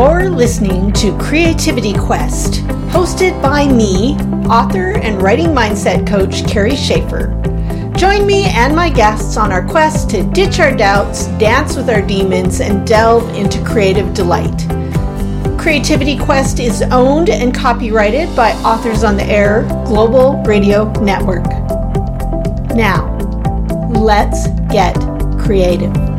You're listening to Creativity Quest, hosted by me, author and writing mindset coach Carrie Schaefer. Join me and my guests on our quest to ditch our doubts, dance with our demons, and delve into creative delight. Creativity Quest is owned and copyrighted by Authors on the Air Global Radio Network. Now, let's get creative.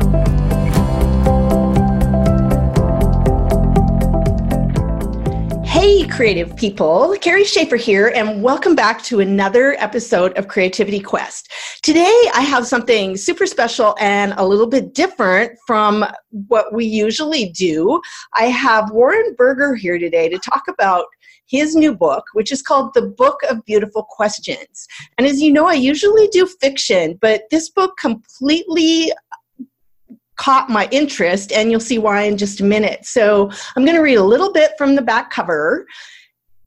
Creative people. Carrie Schaefer here, and welcome back to another episode of Creativity Quest. Today, I have something super special and a little bit different from what we usually do. I have Warren Berger here today to talk about his new book, which is called The Book of Beautiful Questions. And as you know, I usually do fiction, but this book completely caught my interest, and you'll see why in just a minute. So I'm going to read a little bit from the back cover.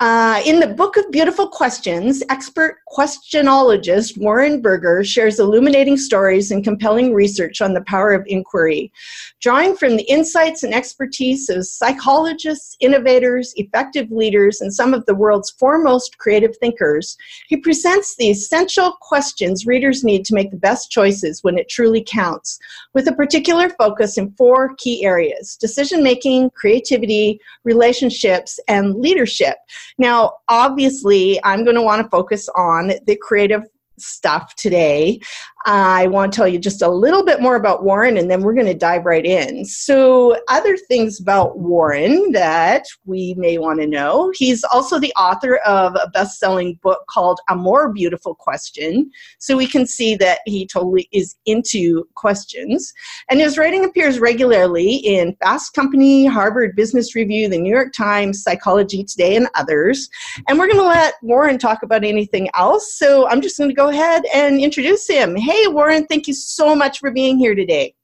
Uh, in the Book of Beautiful Questions, expert questionologist Warren Berger shares illuminating stories and compelling research on the power of inquiry. Drawing from the insights and expertise of psychologists, innovators, effective leaders, and some of the world's foremost creative thinkers, he presents the essential questions readers need to make the best choices when it truly counts, with a particular focus in four key areas decision making, creativity, relationships, and leadership. Now, obviously, I'm going to want to focus on the creative stuff today. I want to tell you just a little bit more about Warren and then we're going to dive right in. So, other things about Warren that we may want to know he's also the author of a best selling book called A More Beautiful Question. So, we can see that he totally is into questions. And his writing appears regularly in Fast Company, Harvard Business Review, the New York Times, Psychology Today, and others. And we're going to let Warren talk about anything else. So, I'm just going to go ahead and introduce him. Hey, Hey, Warren, thank you so much for being here today.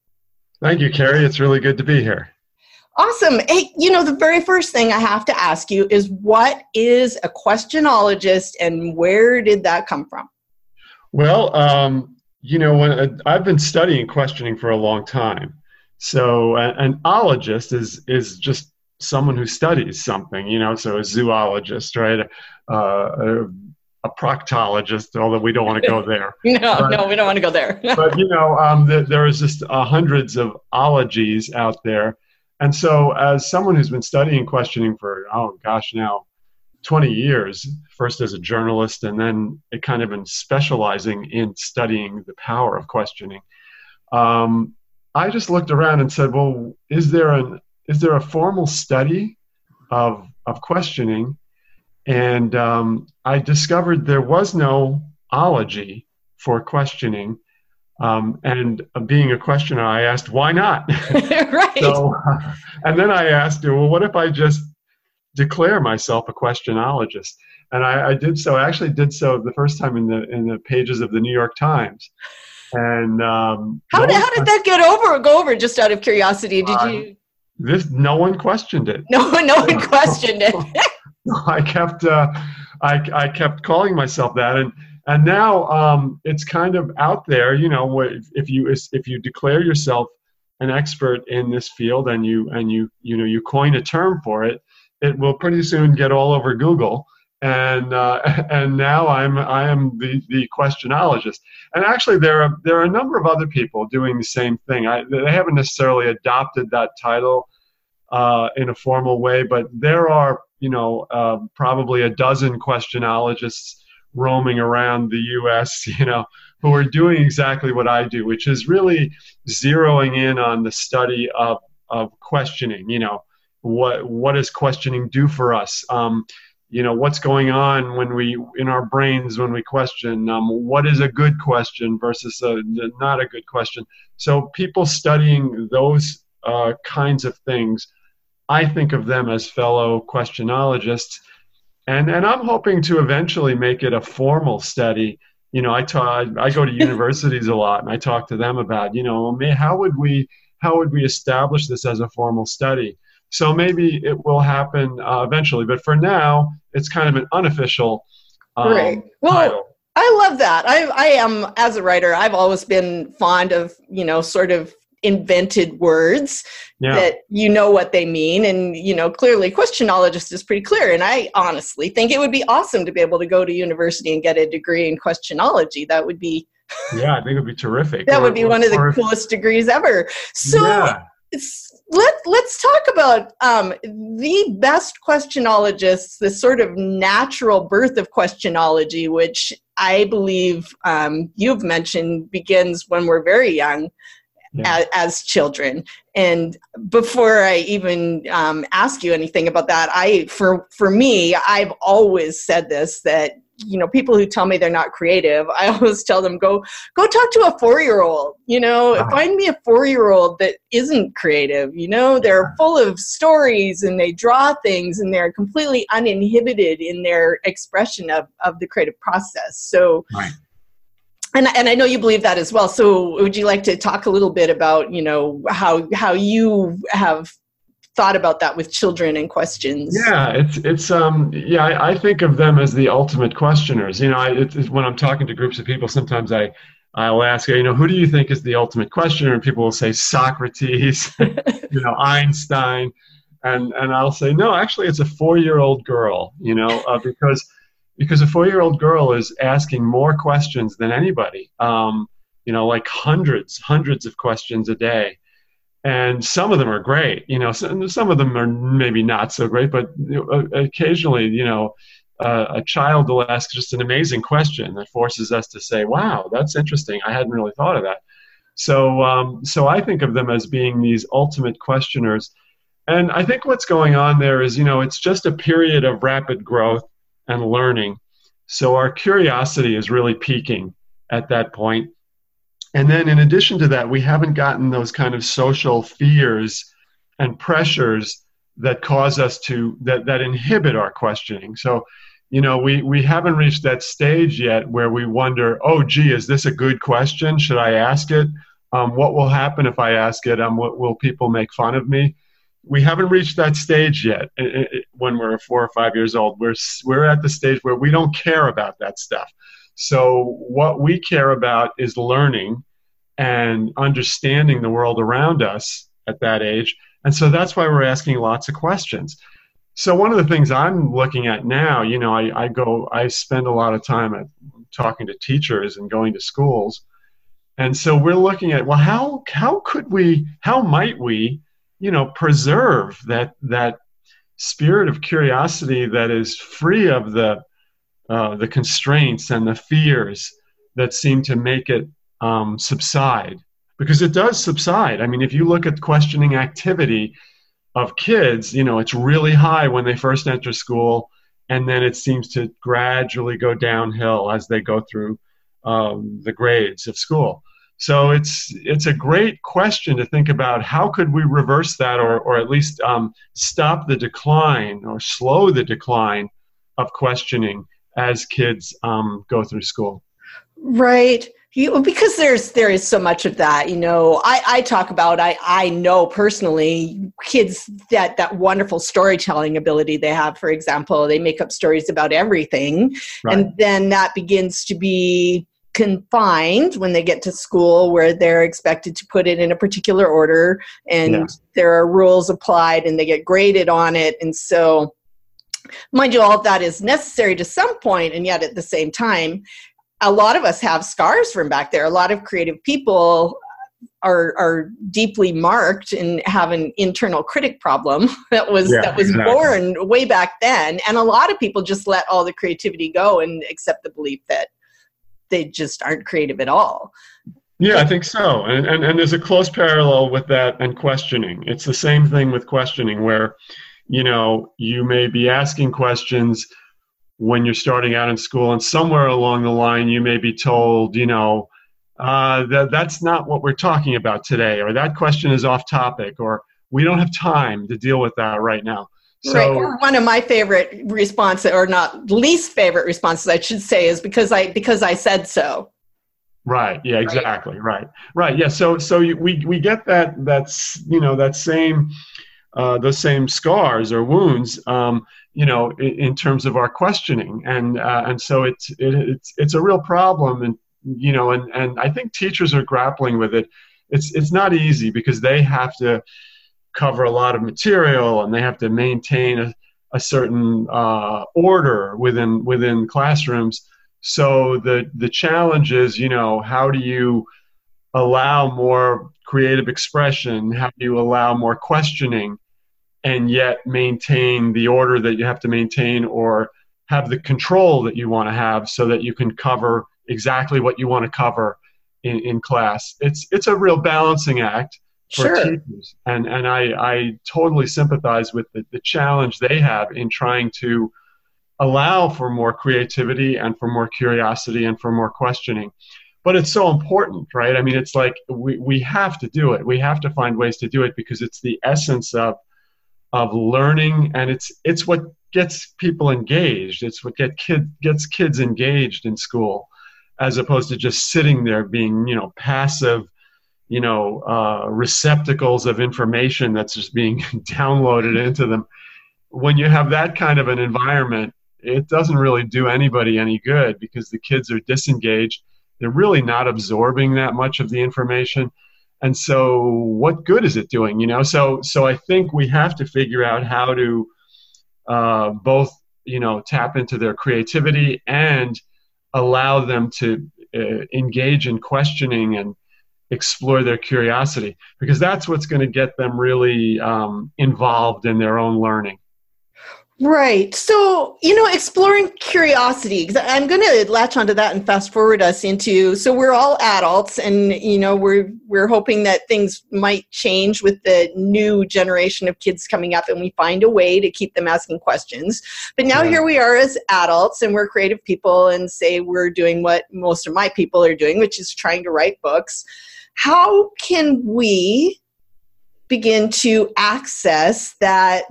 Thank you, Carrie. It's really good to be here. Awesome. Hey, you know, the very first thing I have to ask you is what is a questionologist and where did that come from? Well, um, you know, when uh, I've been studying questioning for a long time. So, an ologist is is just someone who studies something, you know, so a zoologist, right? Uh, a proctologist, although we don't want to go there. no, but, no, we don't want to go there. but you know, um, the, there is just uh, hundreds of ologies out there, and so as someone who's been studying questioning for oh gosh now, twenty years, first as a journalist and then it kind of been specializing in studying the power of questioning. Um, I just looked around and said, well, is there an is there a formal study of of questioning? And um, I discovered there was no ology for questioning. Um, and being a questioner, I asked, why not? right. So, uh, and then I asked, well, what if I just declare myself a questionologist? And I, I, did so. I actually did so the first time in the in the pages of the New York Times. And um, how, did, how did that get over? Go over just out of curiosity. Did uh, you? This no one questioned it. No, no one questioned it. I kept uh, I, I kept calling myself that, and and now um, it's kind of out there. You know, if you if you declare yourself an expert in this field and you and you you know you coin a term for it, it will pretty soon get all over Google. And uh, and now I'm I am the the questionologist. And actually, there are there are a number of other people doing the same thing. I, they haven't necessarily adopted that title uh, in a formal way, but there are you know, uh, probably a dozen questionologists roaming around the U.S., you know, who are doing exactly what I do, which is really zeroing in on the study of, of questioning. You know, what what does questioning do for us? Um, you know, what's going on when we in our brains when we question? Um, what is a good question versus a not a good question? So people studying those uh, kinds of things I think of them as fellow questionologists. And, and I'm hoping to eventually make it a formal study. You know, I talk, I go to universities a lot, and I talk to them about, you know, how would we how would we establish this as a formal study? So maybe it will happen uh, eventually, but for now, it's kind of an unofficial um, right. Well, title. I love that. I, I am as a writer. I've always been fond of you know sort of invented words Yeah. that you know what they mean and you know clearly questionologist is pretty clear and i honestly think it would be awesome to be able to go to university and get a degree in questionology that would be yeah, I think it would be terrific. that Or- would be or- one of the or coolest degrees ever so yeah. let, let's talk about um, the best questionologists, the sort of natural birth of questionology, which I believe um, you've mentioned begins when we're very young Yeah. as, as children. And before I even um, ask you anything about that, I for for me, I've always said this that you know people who tell me they're not creative i always tell them go go talk to a four year old you know Ah. find me a four year old that isn't creative you know they're full of stories and they draw things and they're completely uninhibited in their expression of, of the creative process so Right. And, and I know you believe that as well. So would you like to talk a little bit about, you know, how how you have thought about that with children and questions? Yeah, it's it's um yeah I, I think of them as the ultimate questioners. You know, I, it's, when I'm talking to groups of people, sometimes I I'll ask you know who do you think is the ultimate questioner, and people will say Socrates, you know Einstein, and and I'll say no, actually it's a four year old girl. You know, uh, because because a four year old girl is asking more questions than anybody. Um, you know, like hundreds hundreds of questions a day. And some of them are great you know some, some of them are maybe not so great but occasionally you know uh, a child will ask just an amazing question that forces us to say wow that's interesting. I hadn't really thought of that. So um, so i think of them as being these ultimate questioners. And i think what's going on there is you know it's just a period of rapid growth and learning so our curiosity is really peaking at that point. and then, in addition to that, we haven't gotten those kind of social fears and pressures that cause us to that that inhibit our questioning. So, you know, we we haven't reached that stage yet where we wonder, oh, gee, is this a good question? Should I ask it? Um, what will happen if I ask it? Um, what, will people make fun of me? We haven't reached that stage yet. i- i- When we're four or five years old, we're we're at the stage where we don't care about that stuff. So, what we care about is learning and understanding the world around us at that age. And so that's why we're asking lots of questions. So, one of the things I'm looking at now, you know, I, I go, I spend a lot of time at talking to teachers and going to schools. And so we're looking at, well, how, how could we, how might we, you know, preserve that, that spirit of curiosity that is free of the, uh, the constraints and the fears that seem to make it um, subside because it does subside. I mean, if you look at questioning activity of kids, you know, it's really high when they first enter school, and then it seems to gradually go downhill as they go through um, the grades of school. So it's it's a great question to think about. How could we reverse that, or or at least um, stop the decline or slow the decline of questioning as kids um, go through school? Right. You, because there's there is so much of that you know I, I talk about I, I know personally kids that that wonderful storytelling ability they have for example they make up stories about everything Right. and then that begins to be confined when they get to school where they're expected to put it in a particular order and there are rules applied and they get graded on it. And so mind you all of that is necessary to some point and yet at the same time a lot of us have scars from back there. A lot of creative people are are deeply marked and have an internal critic problem that was Yeah, that was exactly. born way back then. And a lot of people just let all the creativity go and accept the belief that they just aren't creative at all Yeah, I think so. And, and, and there's a close parallel with that and questioning. It's the same thing with questioning, where, you know, you may be asking questions when you're starting out in school, and somewhere along the line, you may be told, you know, uh, that that's not what we're talking about today, or that question is off topic, or we don't have time to deal with that right now. So, right. Or One of my favorite responses, or not least favorite responses, I should say, is because I because I said so. Right. Yeah. Exactly. Right. Right. Yeah. So so we we get that that's you know that same uh, those same scars or wounds um, you know in, in terms of our questioning and uh, and so it's it, it's it's a real problem and you know and and I think teachers are grappling with it it's it's not easy because they have to cover a lot of material and they have to maintain a, a certain uh, order within within classrooms. So the the challenge is, you know, how do you allow more creative expression? How do you allow more questioning, and yet maintain the order that you have to maintain, or have the control that you want to have, so that you can cover exactly what you want to cover in, in class. It's it's a real balancing act for sure. teachers, and and I I totally sympathize with the, the challenge they have in trying to allow for more creativity and for more curiosity and for more questioning. But it's so important, right? I mean, it's like we, we have to do it. We have to find ways to do it because it's the essence of of learning and it's it's what gets people engaged. It's what get kid gets kids engaged in school as opposed to just sitting there being, you know, passive, you know, uh, receptacles of information that's just being downloaded into them. When you have that kind of an environment, it doesn't really do anybody any good because the kids are disengaged. They're really not absorbing that much of the information. And so what good is it doing? You know, so so I think we have to figure out how to uh, both, you know, tap into their creativity and allow them to uh, engage in questioning and explore their curiosity because that's what's going to get them really um, involved in their own learning Right. So, you know, exploring curiosity, because I'm going to latch onto that and fast forward us into so we're all adults and you know, we're we're hoping that things might change with the new generation of kids coming up and we find a way to keep them asking questions. But now yeah. here we are as adults and we're creative people and say we're doing what most of my people are doing, which is trying to write books. How can we begin to access that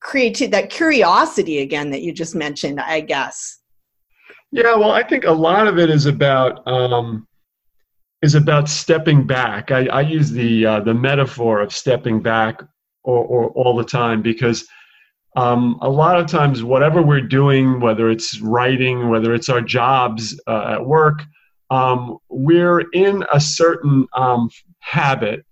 creativity, that curiosity again that you just mentioned, I guess. Yeah, well, I think a lot of it is about um, is about stepping back. I, I use the uh, the metaphor of stepping back or, or all the time because um, a lot of times, whatever we're doing, whether it's writing, whether it's our jobs uh, at work, um, we're in a certain um, habit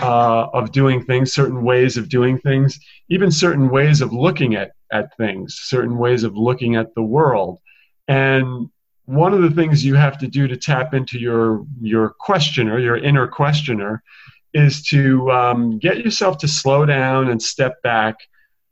uh, of doing things, certain ways of doing things, even certain ways of looking at, at things, certain ways of looking at the world. And one of the things you have to do to tap into your, your questioner, your inner questioner, is to um, get yourself to slow down and step back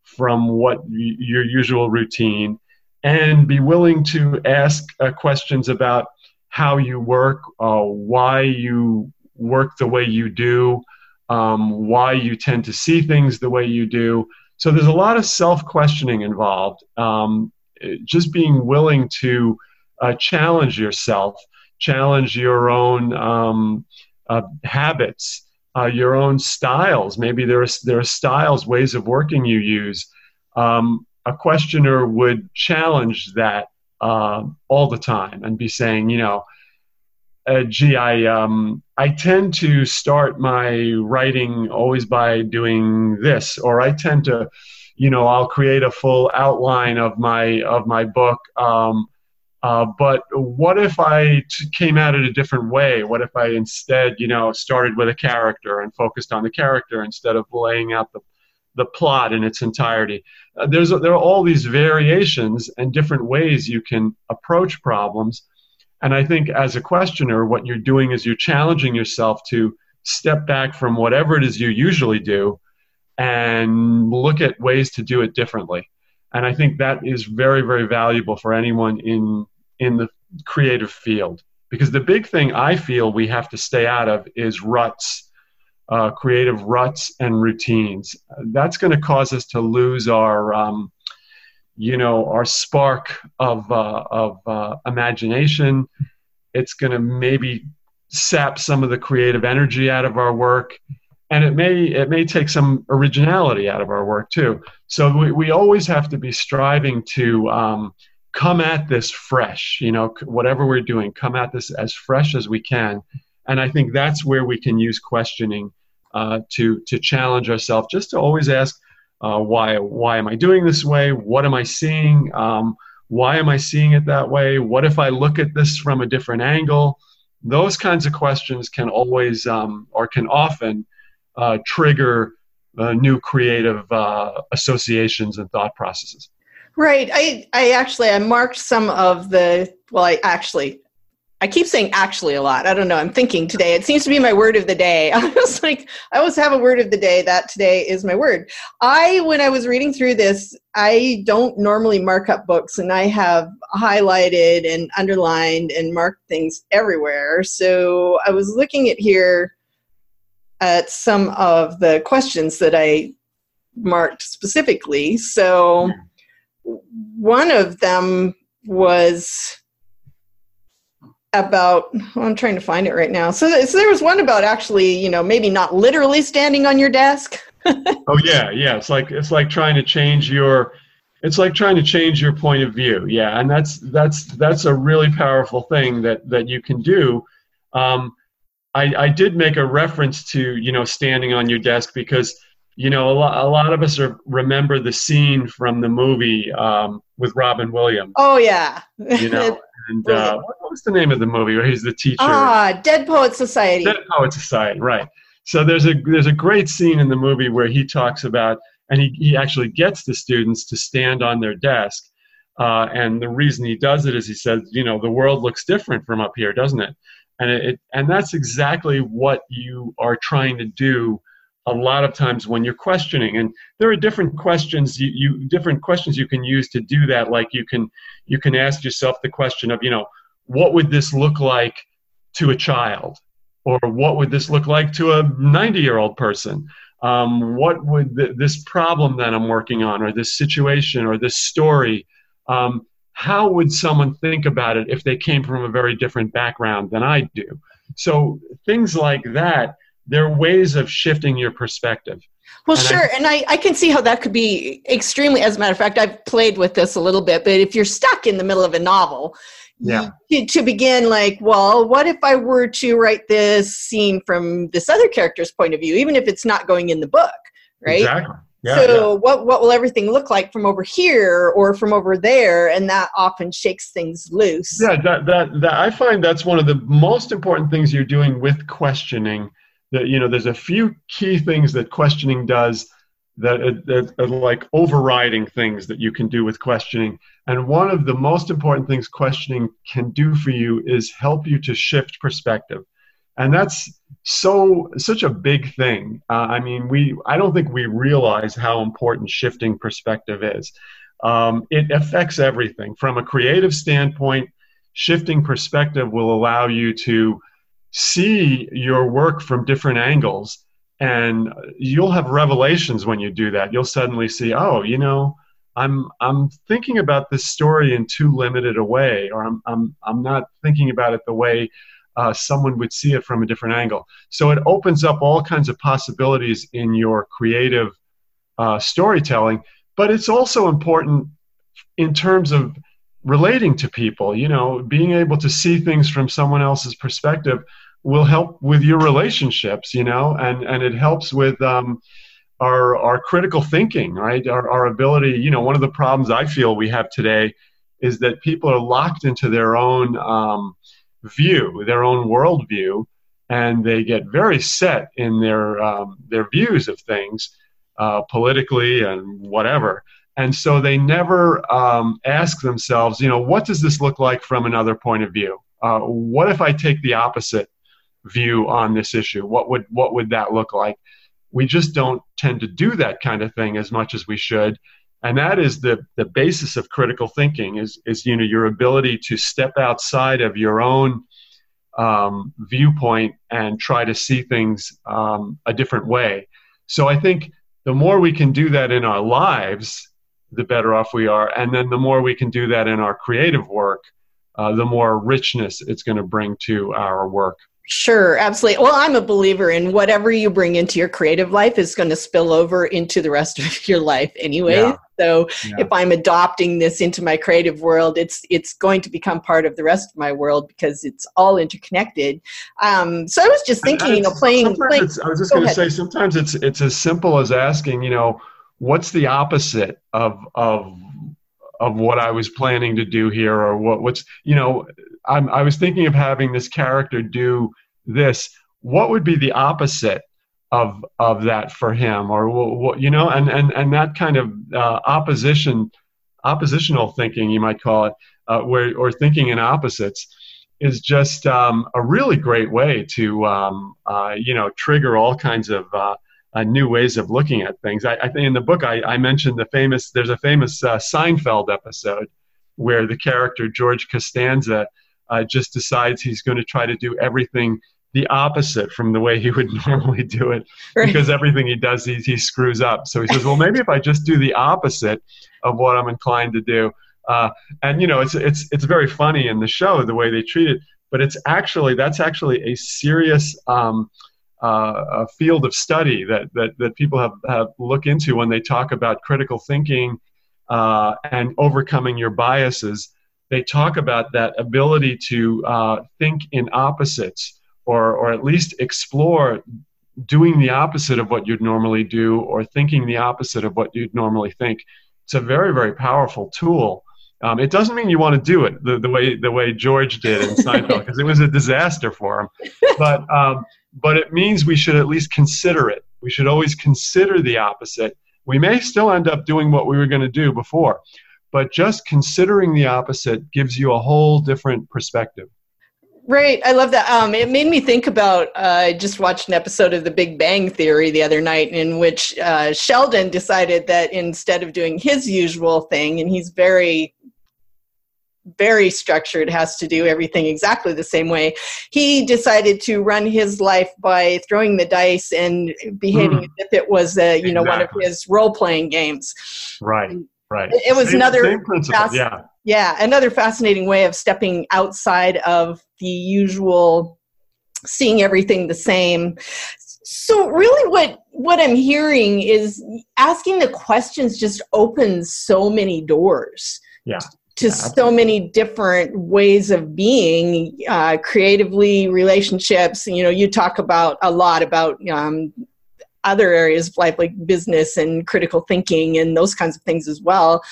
from what your usual routine and be willing to ask uh, questions about how you work, uh, why you work the way you do, um, why you tend to see things the way you do. So there's a lot of self questioning involved. Um, just being willing to uh, challenge yourself, challenge your own um, uh, habits, uh, your own styles. Maybe there are, there are styles, ways of working you use. Um, a questioner would challenge that uh, all the time and be saying, you know, uh, gee, I um, I tend to start my writing always by doing this, or I tend to, you know, I'll create a full outline of my of my book. Um, uh, but what if I t- came at it a different way? What if I instead, you know, started with a character and focused on the character instead of laying out the the plot in its entirety? Uh, there's there are all these variations and different ways you can approach problems and I think as a questioner, what you're doing is you're challenging yourself to step back from whatever it is you usually do and look at ways to do it differently. And I think that is very, very valuable for anyone in in the creative field. Because the big thing I feel we have to stay out of is ruts, uh, creative ruts and routines. That's going to cause us to lose our um, you know our spark of uh, of uh, imagination. It's going to maybe sap some of the creative energy out of our work, and it may it may take some originality out of our work too. So we, we always have to be striving to um, come at this fresh. You know, whatever we're doing, come at this as fresh as we can. And I think that's where we can use questioning uh, to to challenge ourselves, just to always ask uh, why why am I doing this way? What am I seeing? Um, why am I seeing it that way? What if I look at this from a different angle? those kinds of questions can always um, or can often uh, trigger uh, new creative uh, associations and thought processes. Right. I, I actually I marked some of the well I actually I keep saying actually a lot. I don't know. I'm thinking today. It seems to be my word of the day. I was like, I always have a word of the day. That today is my word. I, when I was reading through this, I don't normally mark up books and I have highlighted and underlined and marked things everywhere. So I was looking at here at some of the questions that I marked specifically. So one of them was about well, i'm trying to find it right now. So, so there was one about actually you know maybe not literally standing on your desk. Oh yeah yeah. It's like it's like trying to change your it's like trying to change your point of view. Yeah and that's that's that's a really powerful thing that that you can do. Um, I, I did make a reference to you know standing on your desk because you know a lot, a lot of us are, remember the scene from the movie um, with robin williams. Oh yeah. You know and uh, what was the name of the movie where he's the teacher? Ah, Dead Poet Society. Dead Poet Society, right. So there's a there's a great scene in the movie where he talks about and he, he actually gets the students to stand on their desk. Uh, and the reason he does it is he says, you know, the world looks different from up here, doesn't it? And it, it and that's exactly what you are trying to do a lot of times when you're questioning and there are different questions you, you different questions you can use to do that like you can you can ask yourself the question of you know what would this look like to a child or what would this look like to a 90 year old person um, what would th- this problem that i'm working on or this situation or this story um, how would someone think about it if they came from a very different background than i do so things like that there are ways of shifting your perspective. Well, and sure. I, and I, I can see how that could be extremely, as a matter of fact, I've played with this a little bit, but if you're stuck in the middle of a novel, yeah. You, to begin, like, well, what if I were to write this scene from this other character's point of view, even if it's not going in the book, right? Exactly. Yeah, so yeah. what what will everything look like from over here or from over there and that often shakes things loose yeah that, that that i find that's one of the most important things you're doing with questioning that you know there's a few key things that questioning does that, that are like overriding things that you can do with questioning and one of the most important things questioning can do for you is help you to shift perspective. And that's so such a big thing. Uh, i mean we i don't think we realize how important shifting perspective is. Um, it affects everything. From a creative standpoint shifting perspective will allow you to see your work from different angles. And you'll have revelations when you do that. You'll suddenly see oh you know i'm i'm thinking about this story in too limited a way or i'm i'm, I'm not thinking about it the way uh, someone would see it from a different angle. So it opens up all kinds of possibilities in your creative uh, storytelling but it's also important in terms of relating to people. You know being able to see things from someone else's perspective will help with your relationships you know and and it helps with um, our our critical thinking right our, our ability you know one of the problems i feel we have today is that people are locked into their own um, view their own worldview and they get very set in their um, their views of things uh, politically and whatever and so they never um, ask themselves, you know, what does this look like from another point of view? Uh, what if I take the opposite view on this issue? What would what would that look like? We just don't tend to do that kind of thing as much as we should, and that is the the basis of critical thinking is is you know your ability to step outside of your own um, viewpoint and try to see things um, a different way. So I think the more we can do that in our lives, the better off we are. And then the more we can do that in our creative work, uh, the more richness it's going to bring to our work. Sure, absolutely. Well, I'm a believer in whatever you bring into your creative life is going to spill over into the rest of your life anyway. Yeah. So yeah. if I'm adopting this into my creative world, it's it's going to become part of the rest of my world because it's all interconnected. Um, so I was just thinking, you know, playing. playing I was just going to say, sometimes it's it's as simple as asking, you know, what's the opposite of of of what I was planning to do here or what what's you know I'm, I was thinking of having this character do this. What would be the opposite of of that for him, or what you know, and and and that kind of uh, opposition, oppositional thinking, you might call it, uh, where or thinking in opposites, is just um, a really great way to um, uh, you know trigger all kinds of uh, new ways of looking at things. I, I think in the book I, I, mentioned the famous. There's a famous uh, Seinfeld episode where the character George Costanza uh, just decides he's going to try to do everything the opposite from the way he would normally do it right. because everything he does he, he screws up. So he says, well, maybe if I just do the opposite of what I'm inclined to do. Uh, and you know, it's it's it's very funny in the show the way they treat it, but it's actually that's actually a serious. Um, uh, a field of study that, that, that people have, have look into when they talk about critical thinking uh, and overcoming your biases. They talk about that ability to uh, think in opposites or, or at least explore doing the opposite of what you'd normally do or thinking the opposite of what you'd normally think. It's a very, very powerful tool. Um, it doesn't mean you want to do it the, the way the way George did in Seinfeld because it was a disaster for him. But um, but it means we should at least consider it. We should always consider the opposite. We may still end up doing what we were going to do before, but just considering the opposite gives you a whole different perspective. Right, I love that. Um, it made me think about. Uh, I just watched an episode of The Big Bang Theory the other night, in which uh, Sheldon decided that instead of doing his usual thing, and he's very very structured, has to do everything exactly the same way. He decided to run his life by throwing the dice and behaving mm. as if it was, a, you know, one of his role playing games. Right. Right. It, was same, another same principle. yeah. Yeah, another fascinating way of stepping outside of the usual, seeing everything the same. So really, what what I'm hearing is asking the questions just opens so many doors. Yeah to yeah. so many different ways of being uh, creatively relationships you know you talk about a lot about um, other areas of life like business and critical thinking and those kinds of things as well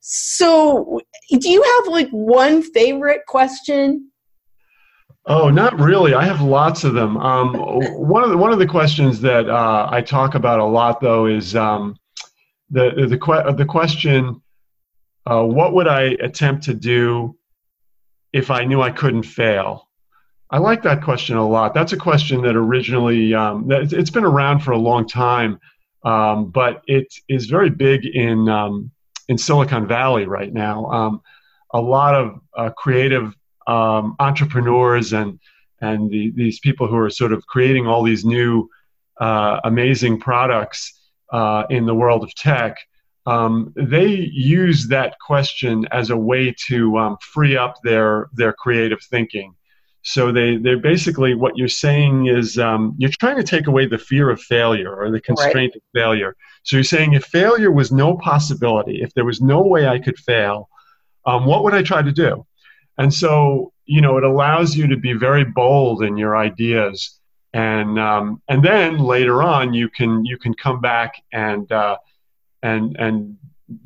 so do you have like one favorite question Oh, not really. I have lots of them. Um, one of the one of the questions that uh, I talk about a lot, though, is um, the the the, the question: uh, what would I attempt to do if I knew I couldn't fail? I like that question a lot. That's a question that originally um, it's been around for a long time, um, but it is very big in um, in Silicon Valley right now. Um, a lot of uh, creative um, entrepreneurs and and the, these people who are sort of creating all these new uh, amazing products uh, in the world of tech um, they use that question as a way to um, free up their their creative thinking. So they they're basically what you're saying is um, you're trying to take away the fear of failure or the constraint right. of failure. So you're saying if failure was no possibility, if there was no way I could fail, um, what would I try to do? And so you know it allows you to be very bold in your ideas, and um, and then later on you can you can come back and uh, and and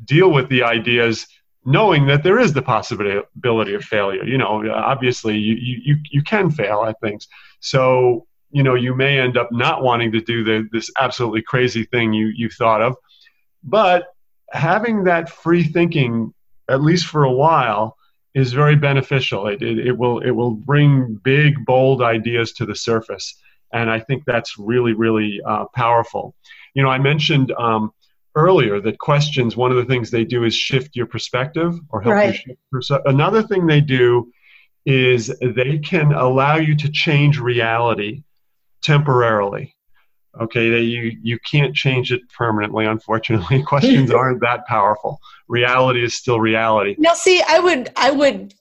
deal with the ideas knowing that there is the possibility of failure. You know obviously you you you can fail at things. So you know you may end up not wanting to do the this absolutely crazy thing you you thought of. But having that free thinking at least for a while is very beneficial. It, it, it will it will bring big bold ideas to the surface. And i think that's really really uh, powerful. You know i mentioned um, earlier that questions one of the things they do is shift your perspective or help right. you shift perspective. another thing they do is they can allow you to change reality temporarily okay they, you you can't change it permanently unfortunately questions aren't that powerful reality is still reality now see i would i would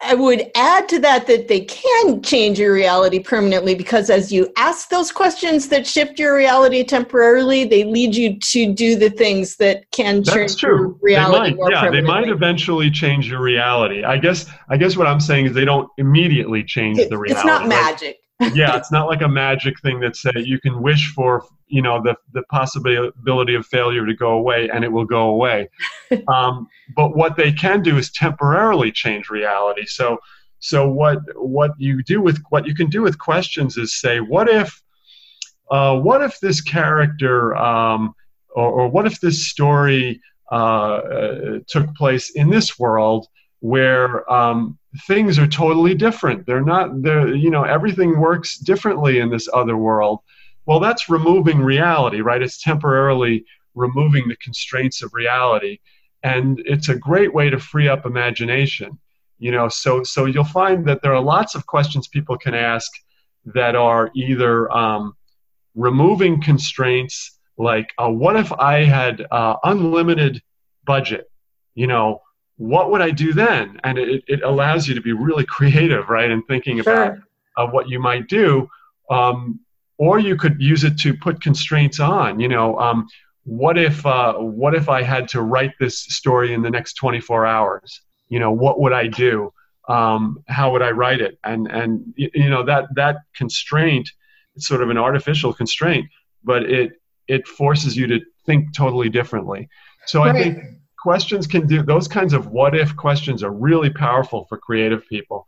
I would add to that that they can change your reality permanently because as you ask those questions that shift your reality temporarily, they lead you to do the things that can That's change your reality. They might, yeah, they might eventually change your reality. I guess I guess what I'm saying is they don't immediately change it, the reality. It's not magic. Yeah, it's not like a magic thing that say you can wish for, you know, the the possibility of failure to go away and it will go away. um, but what they can do is temporarily change reality. So so what what you do with what you can do with questions is say, what if uh, what if this character um, or, or, what if this story uh, uh, took place in this world where um, things are totally different. They're not, they're, you know, everything works differently in this other world. Well, that's removing reality, right? It's temporarily removing the constraints of reality. And it's a great way to free up imagination. You know, so so you'll find that there are lots of questions people can ask that are either um, removing constraints, like uh, what if I had uh, unlimited budget? You know, what would I do then? And it, it allows you to be really creative, right? And thinking sure. about uh, what you might do. Um, or you could use it to put constraints on. You know, um, what if uh, what if I had to write this story in the next 24 hours? You know, what would I do? Um, how would I write it? And and you know that that constraint, it's sort of an artificial constraint, but it it forces you to think totally differently. So right. I think questions can do those kinds of what if questions are really powerful for creative people.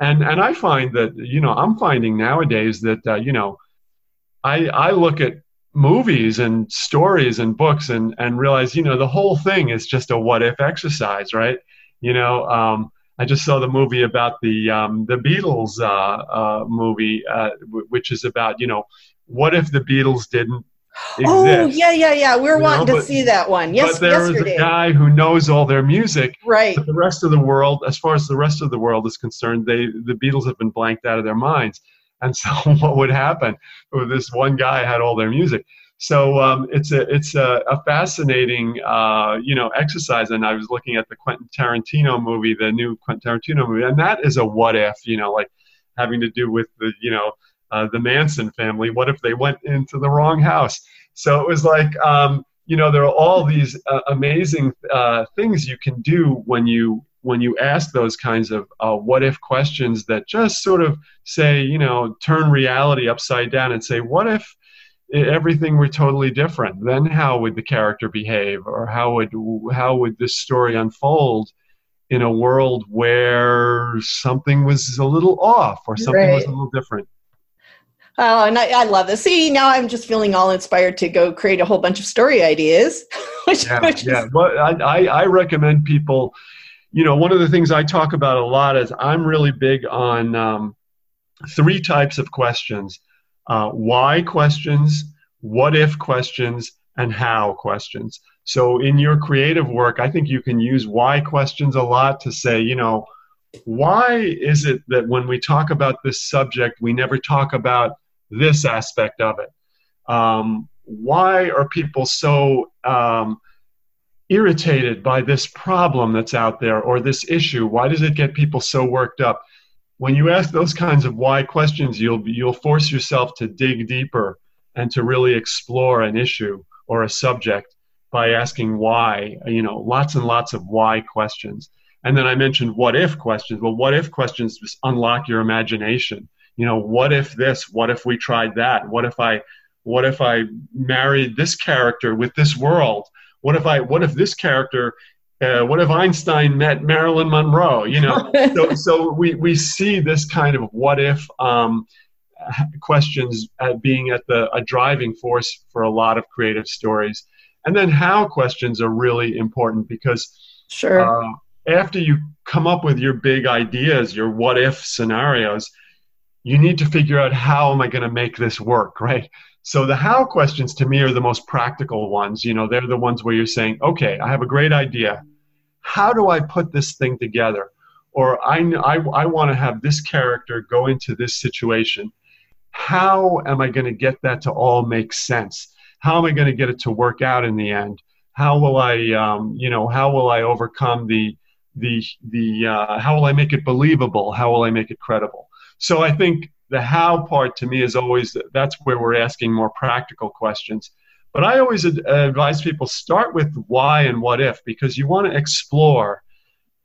And and i find that you know i'm finding nowadays that uh, you know i i look at movies and stories and books and and realize you know the whole thing is just a what if exercise right? You know um, I just saw the movie about the um, the Beatles uh, uh, movie, uh, w- which is about you know what if the Beatles didn't Oh yeah, yeah, yeah. We are wanting know, but, to see that one. Yes, but there yesterday. is a guy who knows all their music. Right. But the rest of the world, as far as the rest of the world is concerned, they the Beatles have been blanked out of their minds. And so, what would happen? Well, this one guy had all their music. So um, it's a it's a, a fascinating uh, you know exercise. And I was looking at the Quentin Tarantino movie, the new Quentin Tarantino movie, and that is a what if. You know, like having to do with the you know uh, the Manson family. What if they went into the wrong house? So it was like, um, you know, there are all these uh, amazing uh, things you can do when you when you ask those kinds of uh, what if questions that just sort of say, you know, turn reality upside down and say, what if everything were totally different? Then how would the character behave, or how would how would this story unfold? in a world where something was a little off or something right. was a little different. Oh, and I, I, love this. See, now I'm just feeling all inspired to go create a whole bunch of story ideas. which, yeah, which yeah. Is... Well, I, I recommend people. You know, one of the things I talk about a lot is I'm really big on um, three types of questions: uh, why questions, what if questions, and how questions. So, in your creative work, I think you can use why questions a lot to say, you know, why is it that when we talk about this subject, we never talk about this aspect of it. Um, why are people so um, irritated by this problem that's out there or this issue? Why does it get people so worked up? When you ask those kinds of why questions, you'll you'll force yourself to dig deeper and to really explore an issue or a subject by asking why. You know, lots and lots of why questions. And then I mentioned what if questions. Well, what if questions just unlock your imagination you know what if this? What if we tried that? What if i what if i married this character with this world? What if i what if this character uh, what if einstein met marilyn monroe? You know so, so we, we see this kind of what if um, questions being at the a driving force for a lot of creative stories. And then how questions are really important because sure. uh, after you come up with your big ideas your what if scenarios you need to figure out how am I going to make this work, right? So the how questions to me are the most practical ones. You know, they're the ones where you're saying, okay, I have a great idea. How do I put this thing together? Or I, I, I want to have this character go into this situation. How am I going to get that to all make sense? How am I going to get it to work out in the end? How will I, um, you know, how will I overcome the, the, the, uh, how will I make it believable? How will I make it credible? So I think the how part to me is always that's where we're asking more practical questions. But I always advise people start with why and what if because you want to explore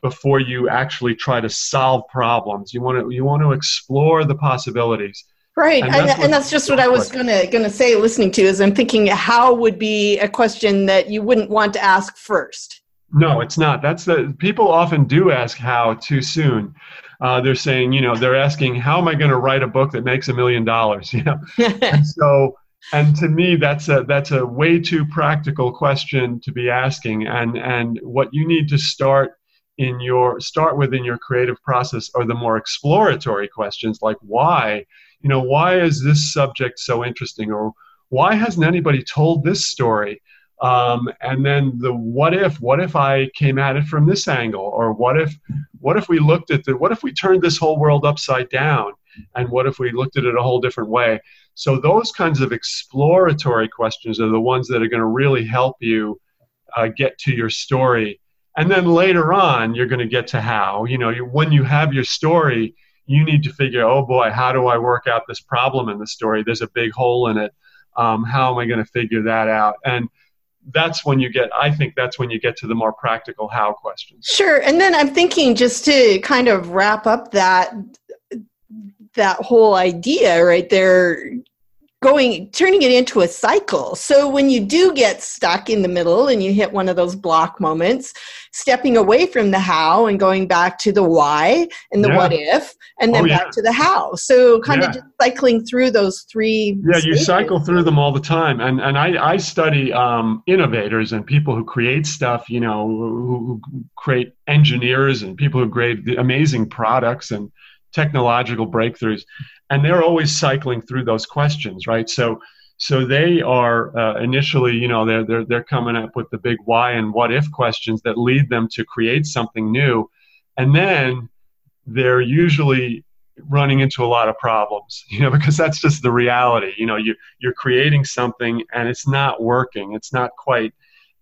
before you actually try to solve problems. You want to you want to explore the possibilities. Right, and that's, and that's just what I was gonna gonna say. Listening to is I'm thinking how would be a question that you wouldn't want to ask first. No, it's not. That's the people often do ask how too soon. Uh, they're saying, you know, they're asking, how am I going to write a book that makes a million dollars? You know, and so and to me that's a that's a way too practical question to be asking. And and what you need to start in your start with in your creative process are the more exploratory questions like why you know why is this subject so interesting? Or why hasn't anybody told this story um, and then the what if what if i came at it from this angle? Or what if what if we looked at the what if we turned this whole world upside down? And what if we looked at it a whole different way? So those kinds of exploratory questions are the ones that are going to really help you uh, get to your story. And then later on you're going to get to how. You know you, when you have your story you need to figure oh boy how do i work out this problem in the story? There's a big hole in it. Um, how am i going to figure that out? And that's when you get i think that's when you get to the more practical how questions. Sure and then i'm thinking just to kind of wrap up that that whole idea right there going turning it into a cycle so when you do get stuck in the middle and you hit one of those block moments stepping away from the how and going back to the why and the yeah. what if and then oh, yeah. back to the how so kind yeah. of just cycling through those three yeah stages. you cycle through them all the time and and i i study um, innovators and people who create stuff you know who, who create engineers and people who create amazing products and technological breakthroughs and they're always cycling through those questions, right? So, so they are uh, initially, you know, they're, they're they're coming up with the big why and what if questions that lead them to create something new, and then they're usually running into a lot of problems, you know, because that's just the reality. You know, you you're creating something and it's not working. It's not quite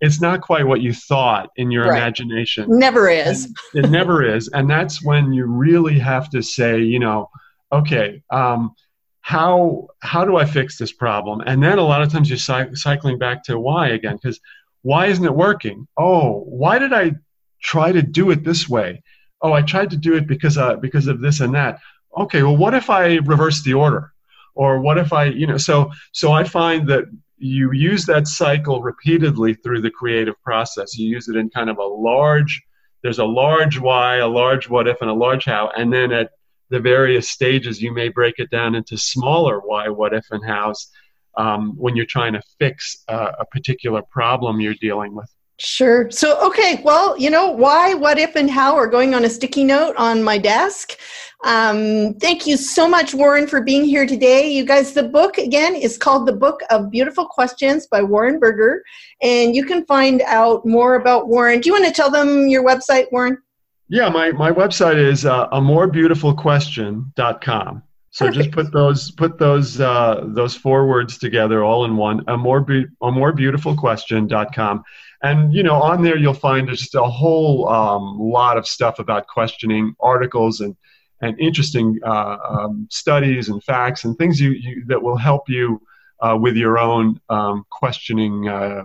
it's not quite what you thought in your right. imagination. Never is. it never is. And that's when you really have to say, you know, okay, um, how how do I fix this problem? And then a lot of times you're cy- cycling back to why again, because why isn't it working? Oh, why did I try to do it this way? Oh, I tried to do it because uh, because of this and that. Okay, well, what if I reverse the order? Or what if I, you know, so so I find that you use that cycle repeatedly through the creative process. You use it in kind of a large, there's a large why, a large what if, and a large how, and then at the various stages, you may break it down into smaller why, what if, and hows um, when you're trying to fix uh, a particular problem you're dealing with. Sure. So, okay, well, you know, why, what if, and how are going on a sticky note on my desk. Um, thank you so much, Warren, for being here today. You guys, the book again is called The Book of Beautiful Questions by Warren Berger, and you can find out more about Warren. Do you want to tell them your website, Warren? Yeah, my, my website is uh, a more beautiful question.com. So Perfect. just put those put those uh, those four words together all in one. A more be- a more beautiful question.com. And you know, on there you'll find just a whole um, lot of stuff about questioning, articles and and interesting uh, um, studies and facts and things you, you that will help you uh, with your own um, questioning uh,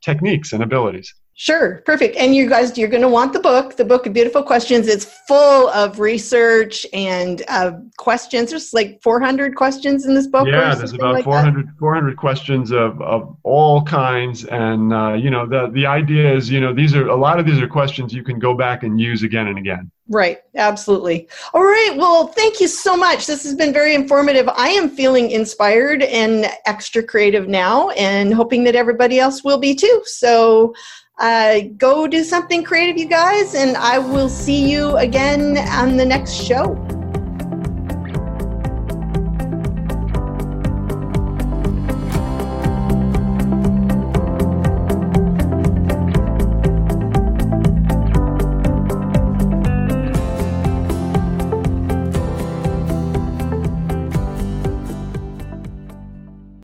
techniques and abilities. Sure, perfect. And you guys, you're going to want the book, the book of beautiful questions. It's full of research and uh, questions. There's like 400 questions in this book. Yeah, there's about like 400, 400 questions of, of all kinds. And, uh, you know, the, the idea is, you know, these are, a lot of these are questions you can go back and use again and again. Right, absolutely. All right, well, thank you so much. This has been very informative. I am feeling inspired and extra creative now and hoping that everybody else will be too. So, uh, go do something creative, you guys, and I will see you again on the next show.